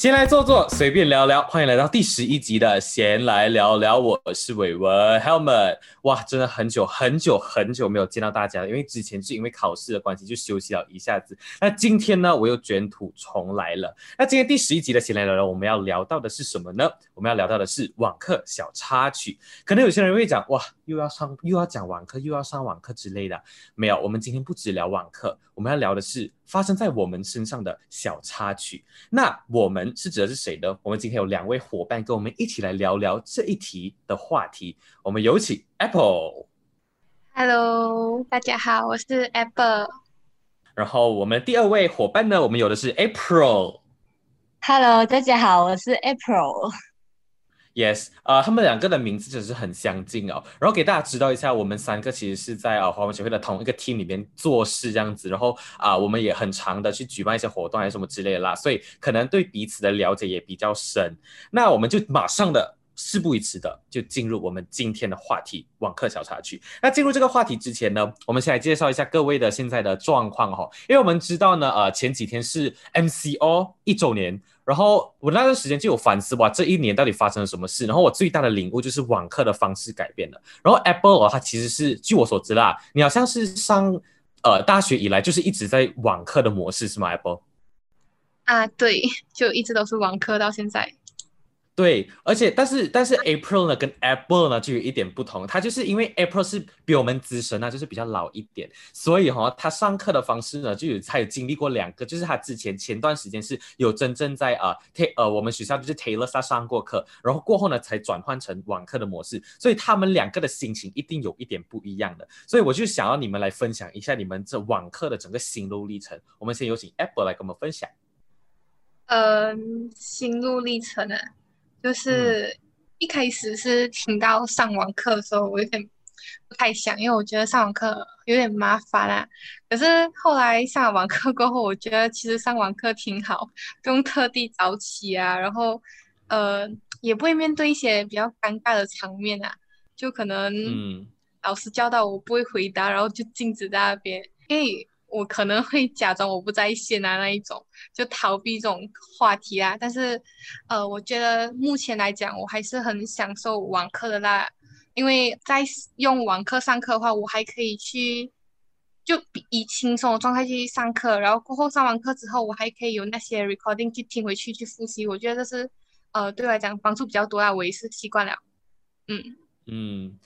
先来坐坐，随便聊聊。欢迎来到第十一集的闲来聊聊，我是伟文 Helmet。哇，真的很久很久很久没有见到大家了，因为之前是因为考试的关系就休息了一下子。那今天呢，我又卷土重来了。那今天第十一集的闲来聊聊，我们要聊到的是什么呢？我们要聊到的是网课小插曲。可能有些人会讲，哇，又要上又要讲网课，又要上网课之类的。没有，我们今天不只聊网课，我们要聊的是发生在我们身上的小插曲。那我们是指的是谁呢？我们今天有两位伙伴跟我们一起来聊聊这一题的话题。我们有请 Apple。Hello，大家好，我是 Apple。然后我们第二位伙伴呢，我们有的是 April。Hello，大家好，我是 April。Yes，呃，他们两个的名字真是很相近哦。然后给大家知道一下，我们三个其实是在啊华文协会的同一个 team 里面做事这样子。然后啊、我们也很常的去举办一些活动还是什么之类的啦，所以可能对彼此的了解也比较深。那我们就马上的。事不宜迟的，就进入我们今天的话题——网课小插曲。那进入这个话题之前呢，我们先来介绍一下各位的现在的状况哈、哦。因为我们知道呢，呃，前几天是 MCO 一周年，然后我那段时间就有反思哇，这一年到底发生了什么事？然后我最大的领悟就是网课的方式改变了。然后 Apple 哦，它其实是据我所知啦，你好像是上呃大学以来就是一直在网课的模式是吗？Apple？啊，对，就一直都是网课到现在。对，而且但是但是 April 呢跟 Apple 呢就有一点不同，它就是因为 April 是比我们资深啊，就是比较老一点，所以哈、哦，他上课的方式呢就有他有经历过两个，就是他之前前段时间是有真正在啊 ta 呃我们学校就是 Taylor 他上过课，然后过后呢才转换成网课的模式，所以他们两个的心情一定有一点不一样的，所以我就想要你们来分享一下你们这网课的整个心路历程。我们先有请 Apple 来跟我们分享。嗯，心路历程啊，就是一开始是听到上网课的时候，我有点不太想，因为我觉得上网课有点麻烦啊。可是后来上了网课过后，我觉得其实上网课挺好，不用特地早起啊，然后呃也不会面对一些比较尴尬的场面啊，就可能嗯老师叫到我不会回答，然后就静止在那边，因为我可能会假装我不在线啊那一种，就逃避这种话题啊。但是，呃，我觉得目前来讲，我还是很享受网课的啦，因为在用网课上课的话，我还可以去就以轻松的状态去上课，然后过后上完课之后，我还可以有那些 recording 去听回去去复习，我觉得这是呃对我来讲帮助比较多啊，我也是习惯了，嗯。嗯，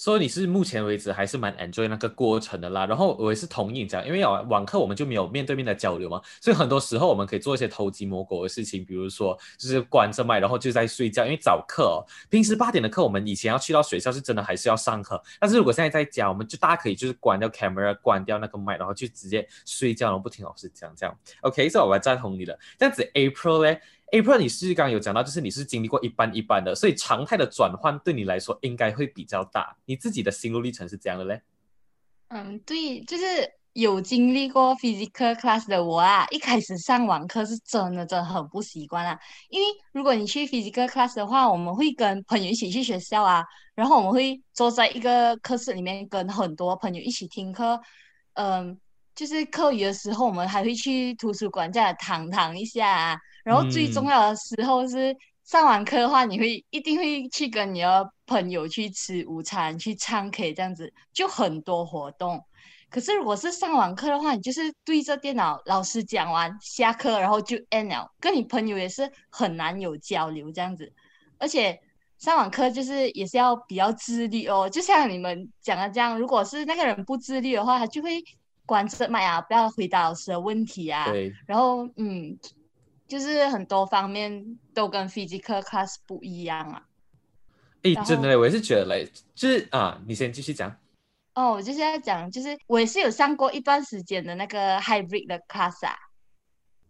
所以你是目前为止还是蛮 enjoy 那个过程的啦。然后我也是同意你讲，因为有网课我们就没有面对面的交流嘛，所以很多时候我们可以做一些偷鸡摸狗的事情，比如说就是关着麦，然后就在睡觉。因为早课哦，平时八点的课我们以前要去到学校是真的还是要上课，但是如果现在在家，我们就大家可以就是关掉 camera，关掉那个麦，然后就直接睡觉，然后不听老师讲这样。OK，所以我还赞同你的。这样子 April 嘞？April，你是刚刚有讲到，就是你是经历过一般一般的，所以常态的转换对你来说应该会比较大。你自己的心路历程是这样的嘞？嗯，对，就是有经历过 physical class 的我啊，一开始上网课是真的真的很不习惯啊。因为如果你去 physical class 的话，我们会跟朋友一起去学校啊，然后我们会坐在一个课室里面，跟很多朋友一起听课。嗯，就是课余的时候，我们还会去图书馆这样躺躺一下啊。然后最重要的时候是上完课的话，你会一定会去跟你的朋友去吃午餐、去唱 K 这样子，就很多活动。可是如果是上网课的话，你就是对着电脑，老师讲完下课，然后就 end 了，跟你朋友也是很难有交流这样子。而且上网课就是也是要比较自律哦，就像你们讲的这样，如果是那个人不自律的话，他就会关着麦啊，不要回答老师的问题啊。对，然后嗯。就是很多方面都跟 physical class 不一样啊。诶，真的嘞，我也是觉得嘞，就是啊，你先继续讲。哦，我就是要讲，就是我也是有上过一段时间的那个 hybrid 的 class 啊。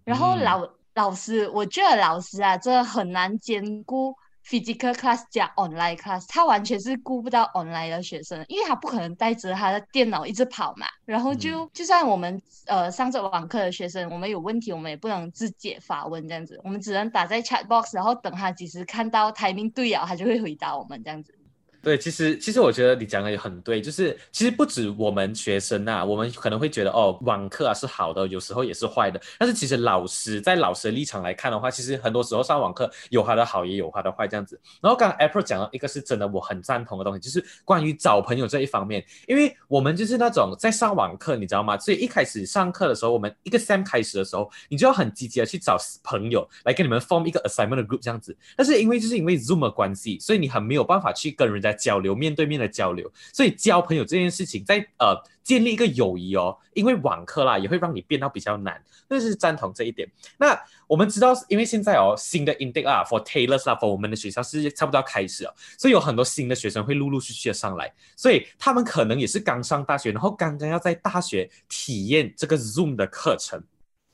然后嗯老、老师，我觉得老师啊，真的很难兼顾 physical class 加 online class，他完全是顾不到 online 的学生，因为他不可能带着他的电脑一直跑嘛。然后就、就算我们呃上着网课的学生，我们有问题，我们也不能自解发问这样子，我们只能打在 chat box，然后等他几时看到 timing 对了，他就会回答我们这样子。对，其实其实我觉得你讲的也很对，就是其实不止我们学生啊，我们可能会觉得哦，网课啊是好的，有时候也是坏的。但是其实老师在老师的立场来看的话，其实很多时候上网课有它的好，也有它的坏这样子。然后刚刚 April 讲到一个是真的我很赞同的东西，就是关于找朋友这一方面，因为我们就是那种在上网课，你知道吗？所以一开始上课的时候，我们一个 Sam 开始的时候，你就要很积极的去找朋友来跟你们 form 一个 assignment 的 group 这样子。但是因为就是因为 Zoom 的关系，所以你很没有办法去跟人家交流，面对面的交流。所以交朋友这件事情，在呃建立一个友谊哦，因为网课啦，也会让你变到比较难。那是赞同这一点。那我们知道，因为现在哦，新的 intake，for Taylor's 啦，for 我们的学校是差不多要开始了，所以有很多新的学生会陆陆续续的上来，所以他们可能也是刚上大学，然后刚刚要在大学体验这个 Zoom 的课程。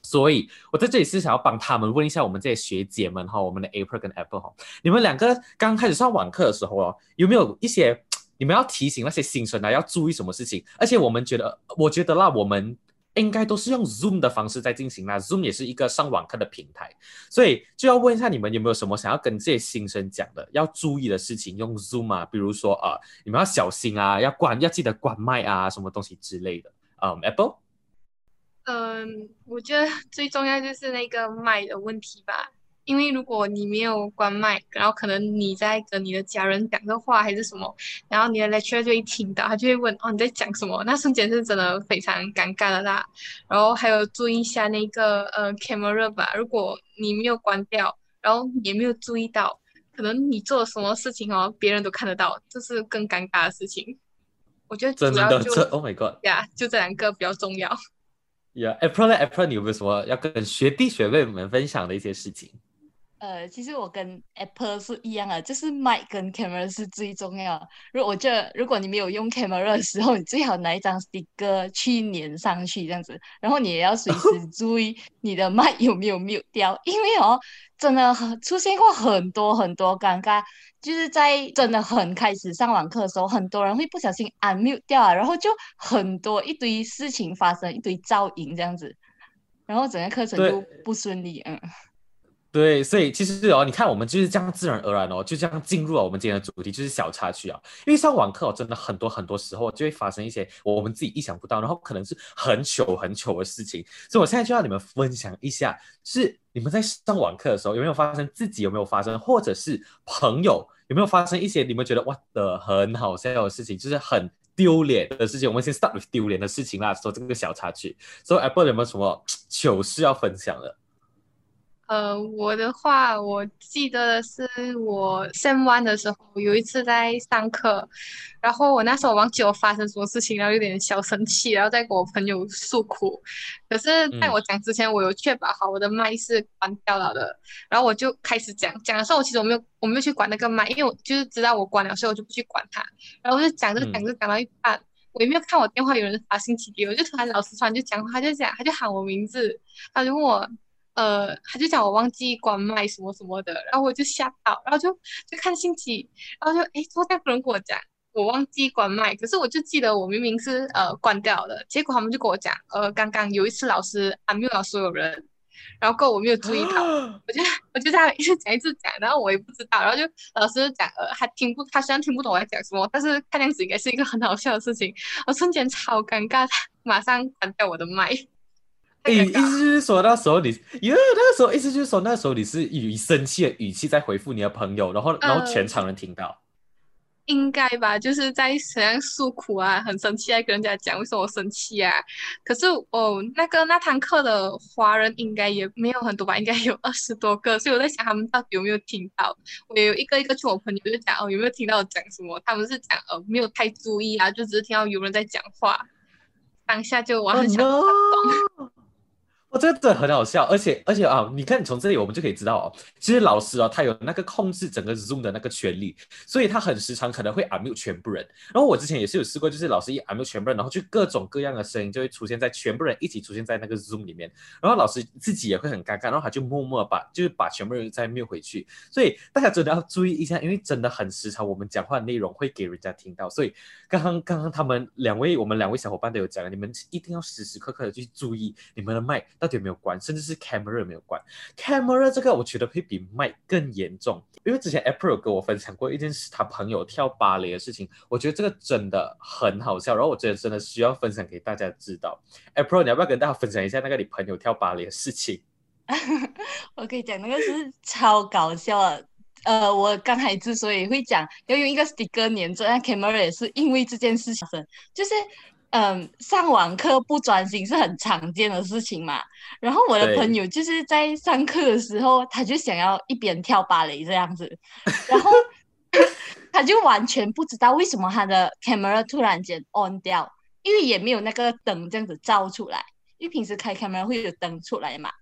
所以，我在这里是想要帮他们问一下我们这些学姐们哈，我们的 April 跟 Apple 哈，你们两个刚开始上网课的时候哦，有没有一些你们要提醒那些新生啊要注意什么事情？而且我们觉得，我觉得啦，我们应该都是用 Zoom 的方式在进行啦，Zoom 也是一个上网课的平台，所以就要问一下你们有没有什么想要跟这些新生讲的，要注意的事情，用 Zoom 啊，比如说啊，你们要小心啊，要关，要记得关麦啊，什么东西之类的啊，Apple。嗯，我觉得 最重要就是那个麦的问题吧，因为如果你没有关麦，然后可能你在跟你的家人讲的话还是什么，然后你的 lecturer 就会听到，他就会问哦你在讲什么，那瞬间是真的非常尴尬的啦。然后还有注意一下那个呃 camera 吧，如果你没有关掉，然后也没有注意到，可能你做什么事情哦，别人都看得到，这是更尴尬的事情。我觉得真的，这 Oh my God，呀，就这两个比较重要。Yeah，April，April，你有没有什么要跟学弟学妹们分享的一些事情？呃，其实我跟 Apple 是一样的，就是 mic 跟 camera 是最重要。如果我觉得，如果你没有用 camera 的时候，你最好拿一张 sticker 去粘上去，这样子。然后你也要随时注意你的麦有没有 mute 掉，因为哦，真的很出现过很多很多尴尬。就是在真的很开始上网课的时候，很多人会不小心 unmute 掉啊，然后就很多一堆事情发生，一堆噪音这样子，然后整个课程就不顺利，嗯。对，所以其实哦，你看我们就是这样自然而然哦，就这样进入了我们今天的主题，就是小插曲啊。因为上网课哦，真的很多很多时候就会发生一些我们自己意想不到，然后可能是很糗很糗的事情。所以我现在就要你们分享一下，是你们在上网课的时候有没有发生，自己有没有发生，或者是朋友有没有发生一些你们觉得哇的很好笑的事情，就是很丢脸的事情。我们先 start with 丢脸的事情啦，说这个小插曲。所以 Apple 有没有什么糗事要分享的？呃，我的话，我记得的是我 Sem One 的时候，有一次在上课，然后我那时候忘记我发生什么事情，然后有点小生气，然后再跟我朋友诉苦。可是在我讲之前，我有确保好我的麦是关掉了的，然后我就开始讲。讲的时候，我其实我没有我没有去管那个麦，因为我就是知道我关了，所以我就不去管它。然后我就讲着讲着讲到一半，我也没有看我电话有人发信息给我，就突然老师突然就讲话，他就讲，他就喊我名字，他就问我。呃，他就讲我忘记关麦什么什么的，然后我就吓到，然后就就看信息，然后就哎，昨天不能跟我讲我忘记关麦，可是我就记得我明明是呃关掉了，结果他们就跟我讲，呃，刚刚有一次老师啊没有所有人，然后我没有注意到，我就我就在 一直讲一直讲，然后我也不知道，然后就老师讲呃他听不，他虽然听不懂我在讲什么，但是看样子应该是一个很好笑的事情，我瞬间超尴尬，马上关掉我的麦。意意思就是说，那时候你，因为那个时候意思就是说，那时候你是以生气的语气在回复你的朋友，然后然后全场人听到，应该吧，就是在怎样诉苦啊，很生气在跟人家讲为什么我生气啊。可是哦，那个那堂课的华人应该也没有很多吧，应该有 二十多个，所以我在想他们到底有没有听到。我有一个一个去我朋友就讲哦，有没有听到我讲什么？他们是讲哦，没有太注意啊，就只是听到有人在讲话，当下就我很想发这个真的很好笑，而且而且啊，你看从这里我们就可以知道哦，其实老师啊，他有那个控制整个 Zoom 的那个权利，所以他很时常可能会 unmute 全部人。然后我之前也是有试过，就是老师一 unmute 全部人，然后就各种各样的声音就会出现在全部人一起出现在那个 Zoom 里面，然后老师自己也会很尴尬，然后他就默默把就是把全部人再 mute 回去。所以大家真的要注意一下，因为真的很时常我们讲话的内容会给人家听到。所以刚刚刚刚他们两位我们两位小伙伴都有讲，你们一定要时时刻刻的去注意你们的麦。到底有没有关，甚至是 camera 有没有关。camera 这个我觉得会比 mic 更严重，因为之前 April 有跟我分享过一件事，他朋友跳芭蕾的事情，我觉得这个真的很好笑，然后我觉得真的需要分享给大家知道。April，你要不要跟大家分享一下那个你朋友跳芭蕾的事情？我可以讲那个是超搞笑的。呃，我刚才之所以会讲要用一个 sticker 粘着那 camera，也是因为这件事情，就是嗯，上网课不专心是很常见的事情嘛。然后我的朋友就是在上课的时候，他就想要一边跳芭蕾这样子，然后 他就完全不知道为什么他的 camera 突然间 on 掉，因为也没有那个灯这样子照出来，因为平时开 camera 会有灯出来嘛。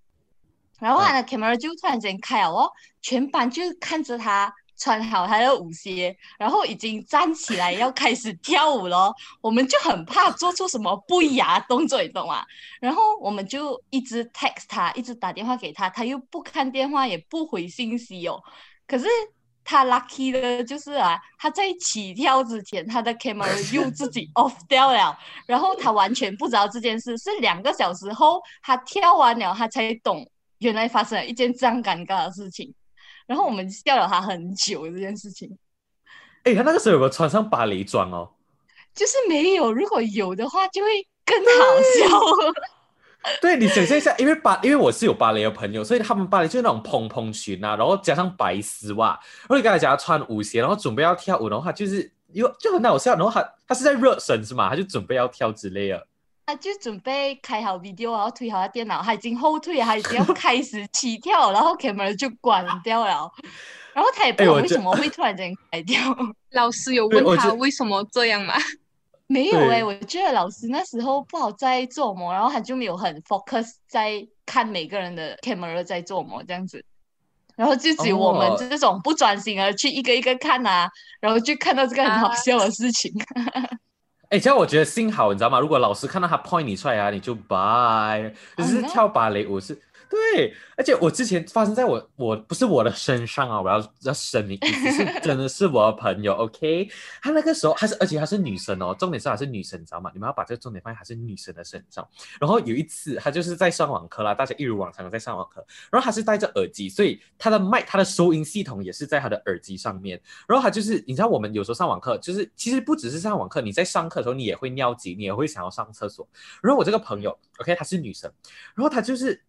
然后他的 camera 就突然间开了哦，全班就看着他穿好他的舞鞋，然后已经站起来要开始跳舞了。我们就很怕做出什么不雅动作，你懂吗？然后我们就一直 text 他，一直打电话给他，他又不看电话，也不回信息哦。可是他 lucky 的就是啊，他在起跳之前，他的 camera 又自己 off 掉了，然后他完全不知道这件事，是两个小时后他跳完了，他才懂。原来发生了一件这样尴尬的事情，然后我们笑了他很久这件事情。哎，他那个时候有没有穿上芭蕾装哦？就是没有，如果有的话就会更好笑。对你想象一下，因为芭，因为我是有芭蕾的朋友，所以他们芭蕾就是那种蓬蓬裙啊，然后加上白丝袜，然后你刚才讲他穿舞鞋，然后准备要跳舞的话，就是又就很好笑。然后他他是在热身是吗？他就准备要跳之类的。他就准备开好 video，然后推好他电脑，他已经后退，他已经要开始起跳，然后 camera 就关掉了，然后他也不知道为什么会突然间开掉。老师有问他为什么这样吗？没有哎，我觉得老师那时候不好在做模，然后他就没有很 focus 在看每个人的 camera 在做模这样子，然后就只有我们这种不专心而去一个一个看啊，然后就看到这个很好笑的事情。哎，这样我觉得幸好，你知道吗？如果老师看到他 point 你出来啊，你就 bye，就是跳芭蕾舞是。对，而且我之前发生在我我不是我的身上啊，我要要声明，是 真的是我的朋友，OK？她那个时候，她是而且她是女生哦，重点是她是女生，你知道吗？你们要把这个重点放在她是女生的身上。然后有一次，她就是在上网课啦，大家一如往常的在上网课，然后她是戴着耳机，所以她的麦、她的收音系统也是在她的耳机上面。然后她就是，你知道我们有时候上网课，就是其实不只是上网课，你在上课的时候你也会尿急，你也会想要上厕所。然后我这个朋友，OK？她是女生，然后她就是。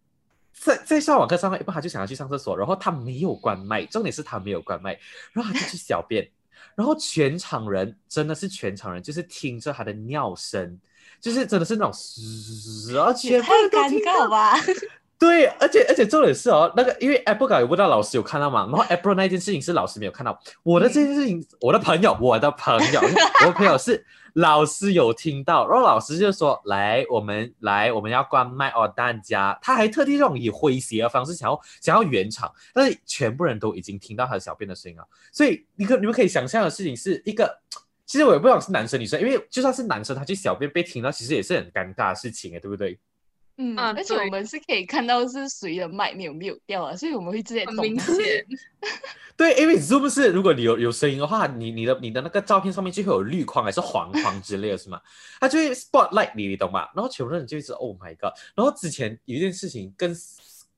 在在上网课上面，一半他就想要去上厕所，然后他没有关麦，重点是他没有关麦，然后他就去小便，然后全场人真的是全场人，就是听着他的尿声，就是真的是那种嘶，而且太尴尬吧。对，而且而且重点是哦，那个因为 Apple 也不知道老师有看到嘛，然后 Apple 那件事情是老师没有看到，我的这件事情，我的朋友，我的朋友，我的朋友是老师有听到，然后老师就说来，我们来，我们要关麦哦，大家，他还特地这种以诙谐的方式想要想要圆场，但是全部人都已经听到他的小便的声音了，所以你可你们可以想象的事情是一个，其实我也不知道是男生女生，因为就算是男生他去小便被听到，其实也是很尴尬的事情哎，对不对？嗯，而且我们是可以看到是谁的麦没有没有掉啊，所以我们会直接很明显。对，因为是不是如果你有有声音的话，你你的你的那个照片上面就会有绿框还是黄框之类的是吗？它就会 spotlight 你，你懂吗？然后全部人就一直 Oh my God！然后之前有一件事情跟。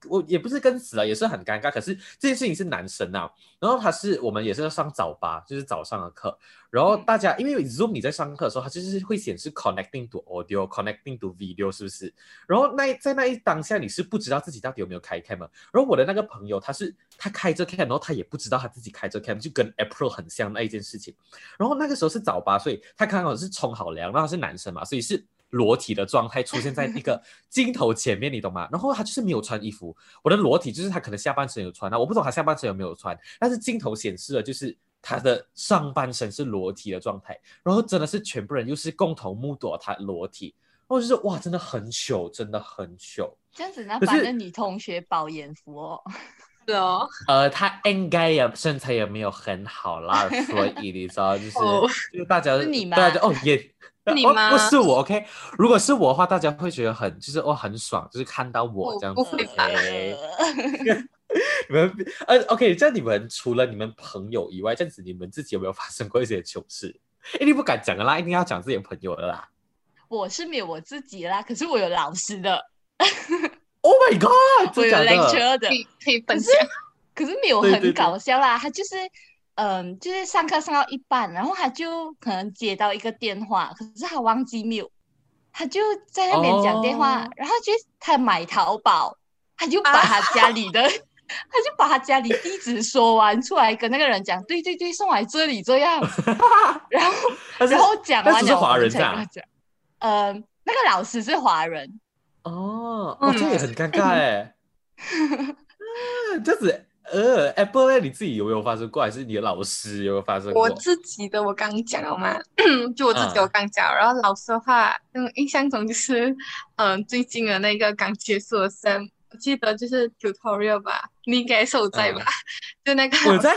我也不是跟死了，也是很尴尬。可是这件事情是男生啊，然后他是我们也是要上早八，就是早上的课。然后大家因为 Zoom 你在上课的时候，它就是会显示 connecting to audio，connecting to video，是不是？然后那在那一当下你是不知道自己到底有没有开 cam。然后我的那个朋友他是他开着 cam，然后他也不知道他自己开着 cam，就跟 April 很像那一件事情。然后那个时候是早八，所以他刚好是冲好凉，然后他是男生嘛，所以是。裸体的状态出现在那个 镜头前面，你懂吗？然后他就是没有穿衣服，我的裸体就是他可能下半身有穿啊，我不懂他下半身有没有穿，但是镜头显示了就是他的上半身是裸体的状态，然后真的是全部人又是共同目睹他裸体，然后就是哇，真的很糗，真的很糗。这样子，那反正女同学饱眼福哦。是哦，呃，他应该也身材也没有很好啦，所以你知道，就是就大家大家哦也。你吗？不是我，OK。如果是我的话，大家会觉得很，就是哦，很爽，就是看到我这样子。你们呃，OK，这样你们除了你们朋友以外，这样子你们自己有没有发生过一些糗事？一定不敢讲的啦，一定要讲自己朋友的啦。我是没有我自己啦，可是我有老师的。Oh my god！我有真的可，以可以分可是享。可是没有很对对对搞笑啦，他就是。嗯，就是上课上到一半，然后他就可能接到一个电话，可是他忘记 mute，他就在那边讲电话，哦然后就他买淘宝，他就把他家里的，他就把他家里地址说完出来，跟那个人讲，对对对，送来这里这样，然后然后讲完了，我们华人是吧才跟他讲，呃，那个老师是华人，哦，嗯哦，这也很尴尬哎。啊这样子，呃，Apple 呢？你自己有没有发生过？还是你的老师有没有发生过？我自己的我刚讲了嘛，就我自己嗯我刚讲，然后老师的话，嗯，印象中就是，嗯，最近的那个刚结束的我记得就是 tutorial 吧，你应该是有在吧？就那个嗯我在，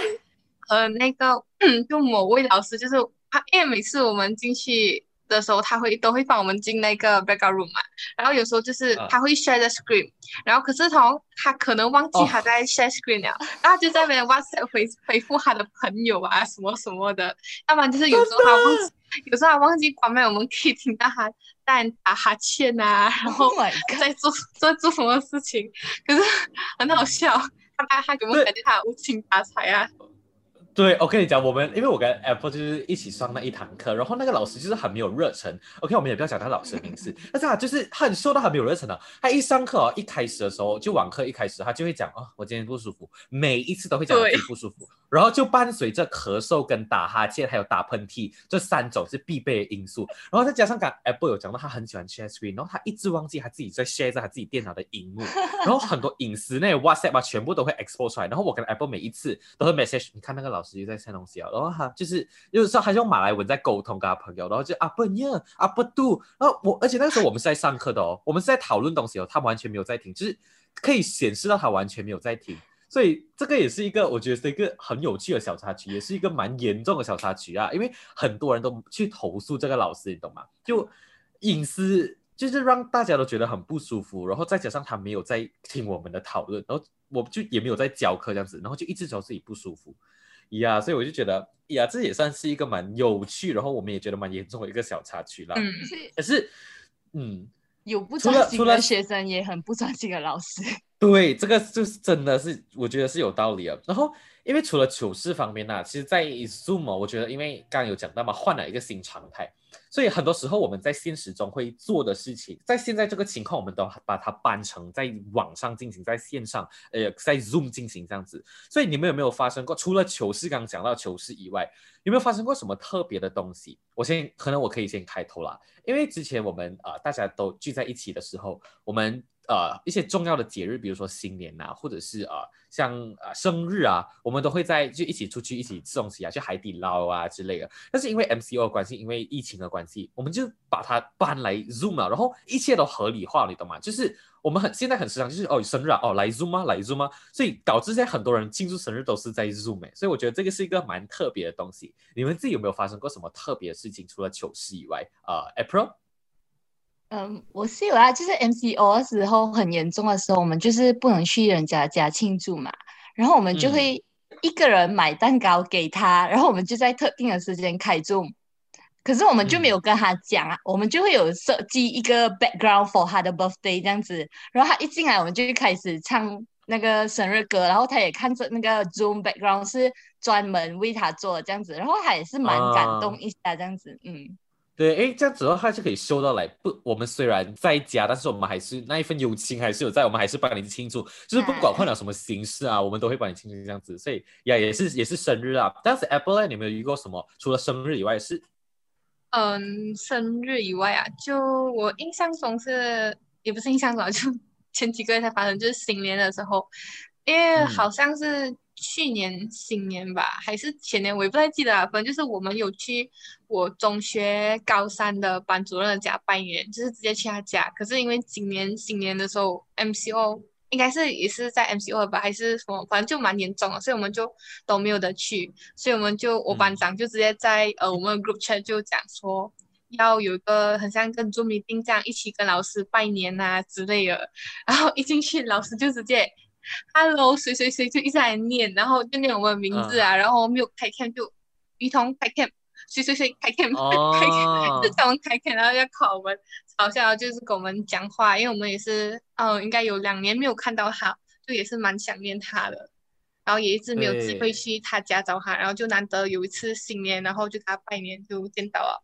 呃，那个就某位老师，就是他，因为每次我们进去的时候，他会都会放我们进那个 background room 嘛，然后有时候就是啊。他会 share the screen，、然后可是从他可能忘记哦。他在 share screen 了，然后就在那边 WhatsApp 回 回复他的朋友啊什么什么的，要不然就是有时候他忘记，有时候他忘记关麦，我们可以听到他在打哈欠啊，然后 Oh！在做 在做什么事情，可是很好笑，他他他给我们感觉他无精打采啊。对，我跟你讲，我们因为我跟 Apple 就是一起上那一堂课，然后那个老师就是很没有热忱。OK，我们也不要讲他老师的名字，但是他就是他很说到很没有热忱的。他一上课哦，一开始的时候就网课一开始，他就会讲哦，我今天不舒服，每一次都会讲他自己不舒服，然后就伴随着咳嗽跟打哈欠还有打喷嚏这三种是必备的因素。然后再加上刚 Apple 有讲到他很喜欢 share screen，然后他一直忘记他自己在 share 在他自己电脑的荧幕，然后很多隐私那些 WhatsApp 啊，全部都会 expose 出来。然后我跟 Apple 每一次都会 message，你看那个老老师又在删东西啊，然后他就是有时候他用马来文在沟通跟他朋友，然后就啊不呀啊不度，然后我而且那个时候我们是在上课的哦，我们是在讨论东西哦，他完全没有在听，就是可以显示到他完全没有在听。所以这个也是一个，我觉得是一个很有趣的小插曲，也是一个蛮严重的小插曲啊。因为很多人都去投诉这个老师，你懂吗？就隐私就是让大家都觉得很不舒服，然后再加上他没有在听我们的讨论，然后我就也没有在教课这样子，然后就一直找自己不舒服。呀，所以我就觉得呀，这也算是一个蛮有趣，然后我们也觉得蛮严重的一个小插曲啦。嗯，可是，嗯，有不除了专心除了的学生，也很不专心的老师。对，这个就是真的是，我觉得是有道理啊。然后，因为除了糗事方面呢、其实，在 Zoom 哦我觉得因为刚刚有讲到嘛，换了一个新常态，所以很多时候我们在现实中会做的事情，在现在这个情况，我们都把它搬成在网上进行，在线上，呃，在 Zoom 进行这样子。所以你们有没有发生过？除了糗事，刚刚讲到糗事以外，有没有发生过什么特别的东西？我先，可能我可以先开头啦，因为之前我们啊、大家都聚在一起的时候，我们呃一些重要的节日，比如说新年呐、或者是呃像呃生日啊，我们都会在就一起出去一起吃东西啊，去海底捞啊之类的。但是因为 MCO 的关系，因为疫情的关系，我们就把它搬来 Zoom 了，然后一切都合理化，你懂吗？就是我们很现在很时常就是哦生日啊，哦来 Zoom 啊，来 Zoom 啊，所以导致现在很多人庆祝生日都是在 Zoom 欸所以我觉得这个是一个蛮特别的东西。你们自己有没有发生过什么特别的事情？除了糗事以外，呃，April，嗯，我是有啊，就是 MCO 的时候很严重的时候，我们就是不能去人家家庆祝嘛，然后我们就嗯。会一个人买蛋糕给他，然后我们就在特定的时间开 Zoom，可是我们就没有跟他讲啊，我们就会有设计一个 background for 他的 birthday 这样子，然后他一进来，我们就开始唱那个生日歌，然后他也看着那个 Zoom background 是专门为他做的这样子，然后他也是蛮感动啊。一下这样子，嗯。对，诶，这样子的话就可以收到来不，我们虽然在家，但是我们还是那一份友情还是有在，我们还是帮你庆祝，就是不管换了什么形式啊，我们都会帮你庆祝这样子，所以呀也是也是生日啊。但是 Apple 呢，你有没有遇过什么除了生日以外是？嗯，生日以外啊，就我印象中是，也不是印象中啊，就前几个月才发生，就是新年的时候，因为嗯好像是去年新年吧，还是前年，我也不太记得了。反正就是我们有去我中学高三的班主任的家拜年，就是直接去他家。可是因为今年新年的时候，MCO 应该是也是在 MCO 吧，还是什么，反正就蛮严重的，所以我们就都没有得去。所以我们就我班嗯长就直接在呃我们的 group chat 就讲说。要有一个很像跟 Zoom meeting 这样一起跟老师拜年啊之类的，然后一进去老师就直接 Hello 谁谁谁就一直在念，然后就念我们的名字啊，然后没有开 cam 就于彤开 cam，谁谁谁开 cam 哦 开 cam，就叫开 cam，然后要考我们嘲笑，就是跟我们讲话，因为我们也是，嗯，应该有两年没有看到他，就也是蛮想念他的，然后也一直没有机会去他家找他，然后就难得有一次新年，然后就给他拜年就见到了。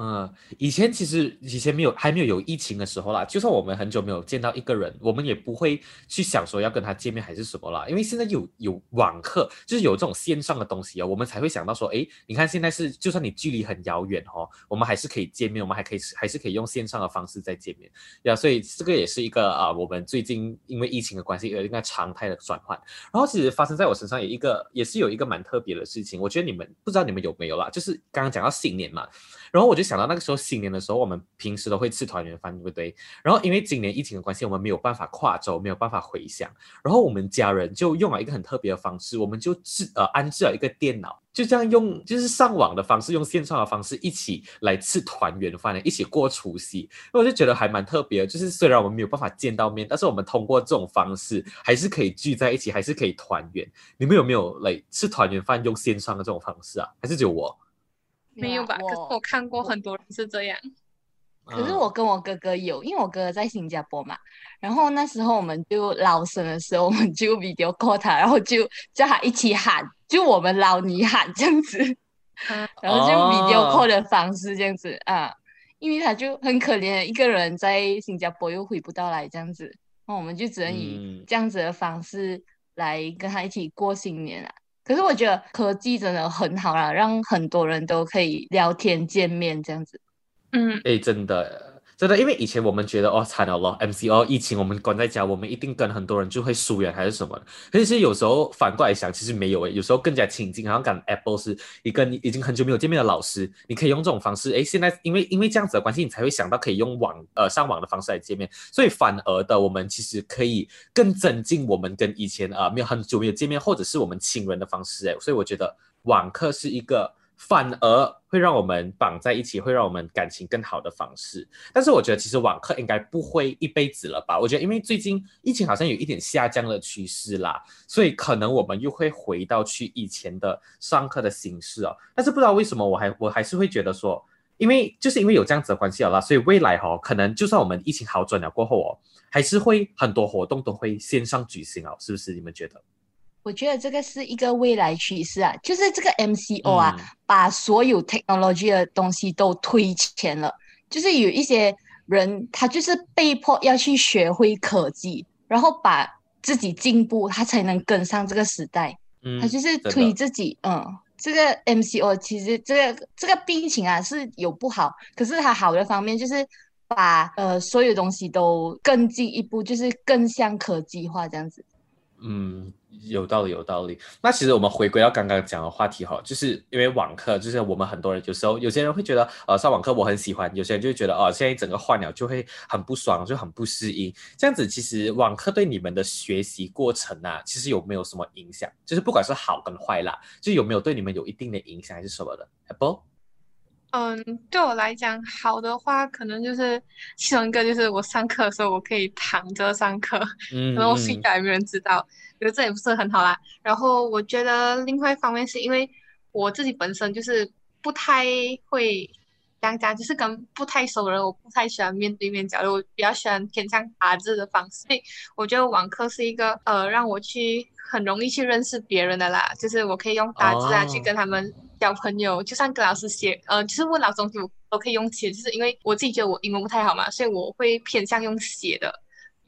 嗯，以前其实以前没有还没有有疫情的时候啦，就算我们很久没有见到一个人，我们也不会去想说要跟他见面还是什么啦，因为现在有有网课，就是有这种线上的东西啊，我们才会想到说，诶，你看现在是就算你距离很遥远哦，我们还是可以见面，我们还可以还是可以用线上的方式再见面呀，所以这个也是一个啊，我们最近因为疫情的关系，有一个常态的转换。然后其实发生在我身上有一个也是有一个蛮特别的事情，我觉得你们不知道你们有没有啦，就是刚刚讲到新年嘛，然后我就想到那个时候新年的时候，我们平时都会吃团圆饭，对不对？然后因为今年疫情的关系，我们没有办法跨州，没有办法回乡，然后我们家人就用了一个很特别的方式，我们就置呃安置了一个电脑，就这样用就是上网的方式，用线上的方式一起来吃团圆饭，一起过除夕。那我就觉得还蛮特别的，就是虽然我们没有办法见到面，但是我们通过这种方式还是可以聚在一起，还是可以团圆。你们有没有来吃团圆饭用线上的这种方式啊？还是只有我？没有吧？可是我我看过很多人是这样。可是嗯我跟我哥哥有，因为我哥哥在新加坡嘛，然后那时候我们就捞生的时候，我们就 video call 他，然后就叫他一起喊，就我们捞你喊这样子，嗯然后就 video 哦 call 的方式这样子啊，因为他就很可怜，一个人在新加坡又回不到来这样子，那我们就只能以嗯这样子的方式来跟他一起过新年啊。可是我觉得科技真的很好啦，让很多人都可以聊天见面这样子。嗯，哎，真的。真的，因为以前我们觉得哦惨了咯，MCO 疫情我们关在家，我们一定跟很多人就会疏远还是什么的。可是有时候反过来想，其实没有诶，有时候更加亲近。好像感 Apple 是一个你已经很久没有见面的老师，你可以用这种方式。诶，现在因为因为这样子的关系，你才会想到可以用网呃上网的方式来见面。所以反而的，我们其实可以更增进我们跟以前啊、呃、没有很久没有见面，或者是我们亲人的方式。诶，所以我觉得网课是一个。反而会让我们绑在一起，会让我们感情更好的方式。但是我觉得其实网课应该不会一辈子了吧？我觉得因为最近疫情好像有一点下降的趋势啦，所以可能我们又会回到去以前的上课的形式哦。但是不知道为什么我还我还是会觉得说，因为就是因为有这样子的关系了啦，所以未来哈、哦，可能就算我们疫情好转了过后哦，还是会很多活动都会线上举行哦，是不是？你们觉得？我觉得这个是一个未来趋势啊，就是这个 MCO 啊，嗯把所有 technology 的东西都推前了。就是有一些人，他就是被迫要去学会科技，然后把自己进步，他才能跟上这个时代。嗯，他就是推自己，嗯，这个 MCO 其实这个这个病情啊是有不好，可是它好的方面就是把呃所有东西都更进一步，就是更像科技化这样子。嗯，有道理，有道理。那其实我们回归到刚刚讲的话题哈，就是因为网课，就是我们很多人有时候有些人会觉得，呃，上网课我很喜欢，有些人就觉得，哦，现在整个换了就会很不爽，就很不适应。这样子，其实网课对你们的学习过程啊，其实有没有什么影响？就是不管是好跟坏啦，就有没有对你们有一定的影响还是什么的？Apple？嗯，对我来讲，好的话可能就是其中一个，就是我上课的时候我可以躺着上课，嗯，可能我睡嗯觉也没人知道，觉得这也不是很好啦。然后我觉得另外一方面是因为我自己本身就是不太会讲讲，就是跟不太熟的人，我不太喜欢面对面交流，我比较喜欢偏向打字的方式。所以我觉得网课是一个呃让我去很容易去认识别人的啦，就是我可以用打字啊、去哦跟他们交朋友，就算跟老师写，呃，就是问老师东西我都可以用写，就是因为我自己觉得我英文不太好嘛，所以我会偏向用写的。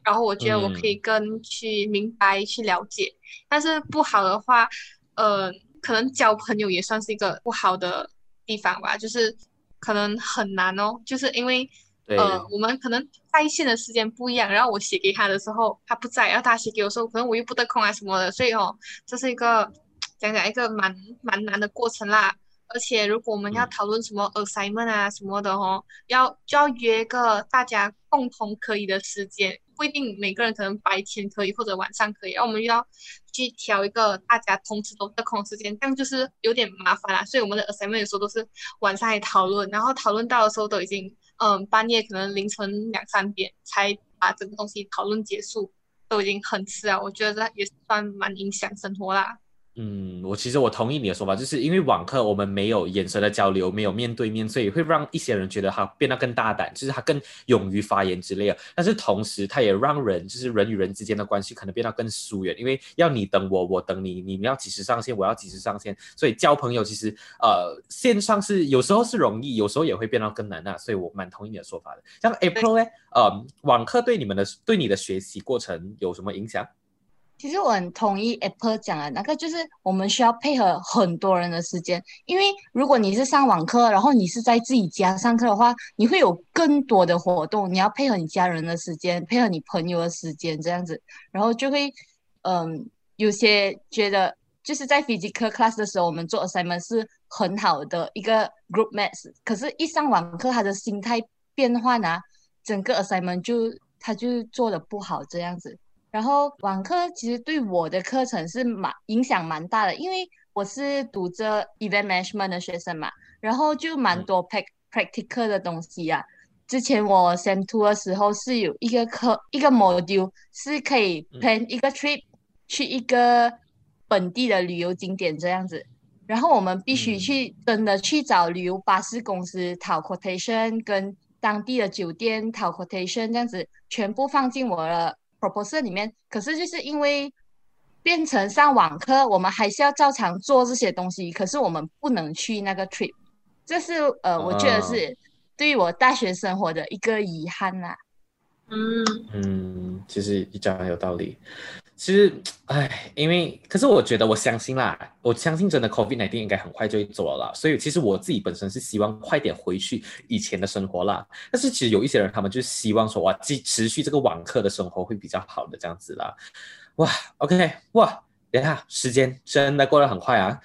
然后我觉得我可以更去明白、去了解，但是不好的话，呃，可能交朋友也算是一个不好的地方吧，就是可能很难哦，就是因为，呃，我们可能在线的时间不一样，然后我写给他的时候他不在，然后他写给我的时候，可能我又不得空啊什么的，所以哦，这是一个讲讲一个蛮蛮难的过程啦。而且如果我们要嗯讨论什么 assignment 啊什么的哦，要就要约个大家共同可以的时间，不一定每个人可能白天可以或者晚上可以，然后我们又要去挑一个大家同时都得空的时间，这样就是有点麻烦啦。所以我们的 assignment 有时候都是晚上来讨论，然后讨论到的时候都已经嗯半夜可能凌晨两三点才把整个东西讨论结束，都已经很迟啊。我觉得这也算蛮影响生活啦。嗯，我其实我同意你的说法，就是因为网课我们没有眼神的交流，没有面对面，所以会让一些人觉得他变得更大胆，就是他更勇于发言之类的。但是同时，他也让人就是人与人之间的关系可能变得更疏远，因为要你等我，我等你，你们要几时上线，我要几时上线，所以交朋友其实呃线上是有时候是容易，有时候也会变得更难啊。所以我蛮同意你的说法的。像 April 呢，呃，网课对你们的对你的学习过程有什么影响？其实我很同意 Apple 讲的那个，就是我们需要配合很多人的时间，因为如果你是上网课，然后你是在自己家上课的话，你会有更多的活动，你要配合你家人的时间，配合你朋友的时间，这样子，然后就会，嗯，有些觉得就是在 physical class 的时候，我们做 assignment 是很好的一个 group math，可是一上网课，他的心态变化呢，整个 assignment 就他就做的不好，这样子。然后网课其实对我的课程是蛮影响蛮大的，因为我是读着 event management 的学生嘛，然后就蛮多 practical 的东西啊。之前我 sem two 的时候是有一个课一个 module 是可以 plan 一个 trip 去一个本地的旅游景点这样子，然后我们必须去真的去找旅游巴士公司讨 quotation，跟当地的酒店讨 quotation，这样子全部放进我的。Proposal 里面，可是就是因为变成上网课，我们还是要照常做这些东西，可是我们不能去那个 trip，这是呃，我觉得是对于我大学生活的一个遗憾呐。嗯嗯，其实你讲很有道理。其实，唉，因为可是我觉得，我相信啦，我相信真的 COVID nineteen 应该很快就会走了。所以其实我自己本身是希望快点回去以前的生活啦。但是其实有一些人，他们就希望说，哇，继持续这个网课的生活会比较好的这样子啦。哇，OK，哇，等下时间真的过得很快啊！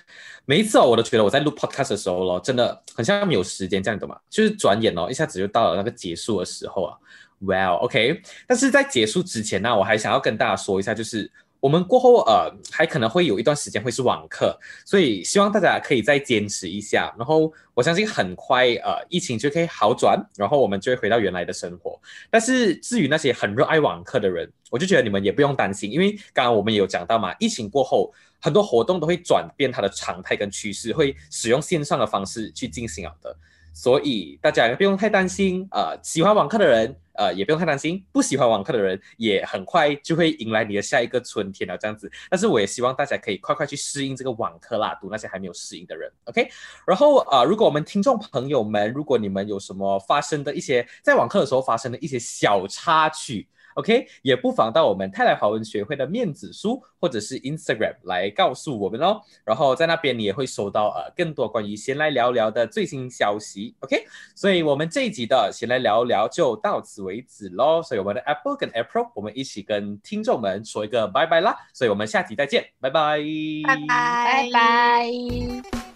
每一次哦，我都觉得我在录 podcast 的时候咯，真的很像没有时间这样，懂吗？就是转眼哦，一下子就到了那个结束的时候啊。Well，OK，但是在结束之前呢，我还想要跟大家说一下，就是我们过后呃，还可能会有一段时间会是网课，所以希望大家可以再坚持一下。然后我相信很快呃，疫情就可以好转，然后我们就会回到原来的生活。但是至于那些很热爱网课的人，我就觉得你们也不用担心，因为刚刚我们也有讲到嘛，疫情过后很多活动都会转变它的常态跟趋势，会使用线上的方式去进行好的。所以大家也不用太担心，啊，喜欢网课的人，呃，也不用太担心；不喜欢网课的人，也很快就会迎来你的下一个春天了，这样子。但是我也希望大家可以快快去适应这个网课啦，读那些还没有适应的人，OK。然后啊，如果我们听众朋友们，如果你们有什么发生的一些在网课的时候发生的一些小插曲。OK，也不妨到我们泰来华文学会的面子书或者是 Instagram 来告诉我们哦。然后在那边你也会收到呃更多关于闲来聊聊的最新消息。OK，所以我们这一集的闲来聊聊就到此为止喽。所以我们的 Apple 跟 April，我们一起跟听众们说一个拜拜啦。所以我们下集再见，拜拜，拜拜，拜拜。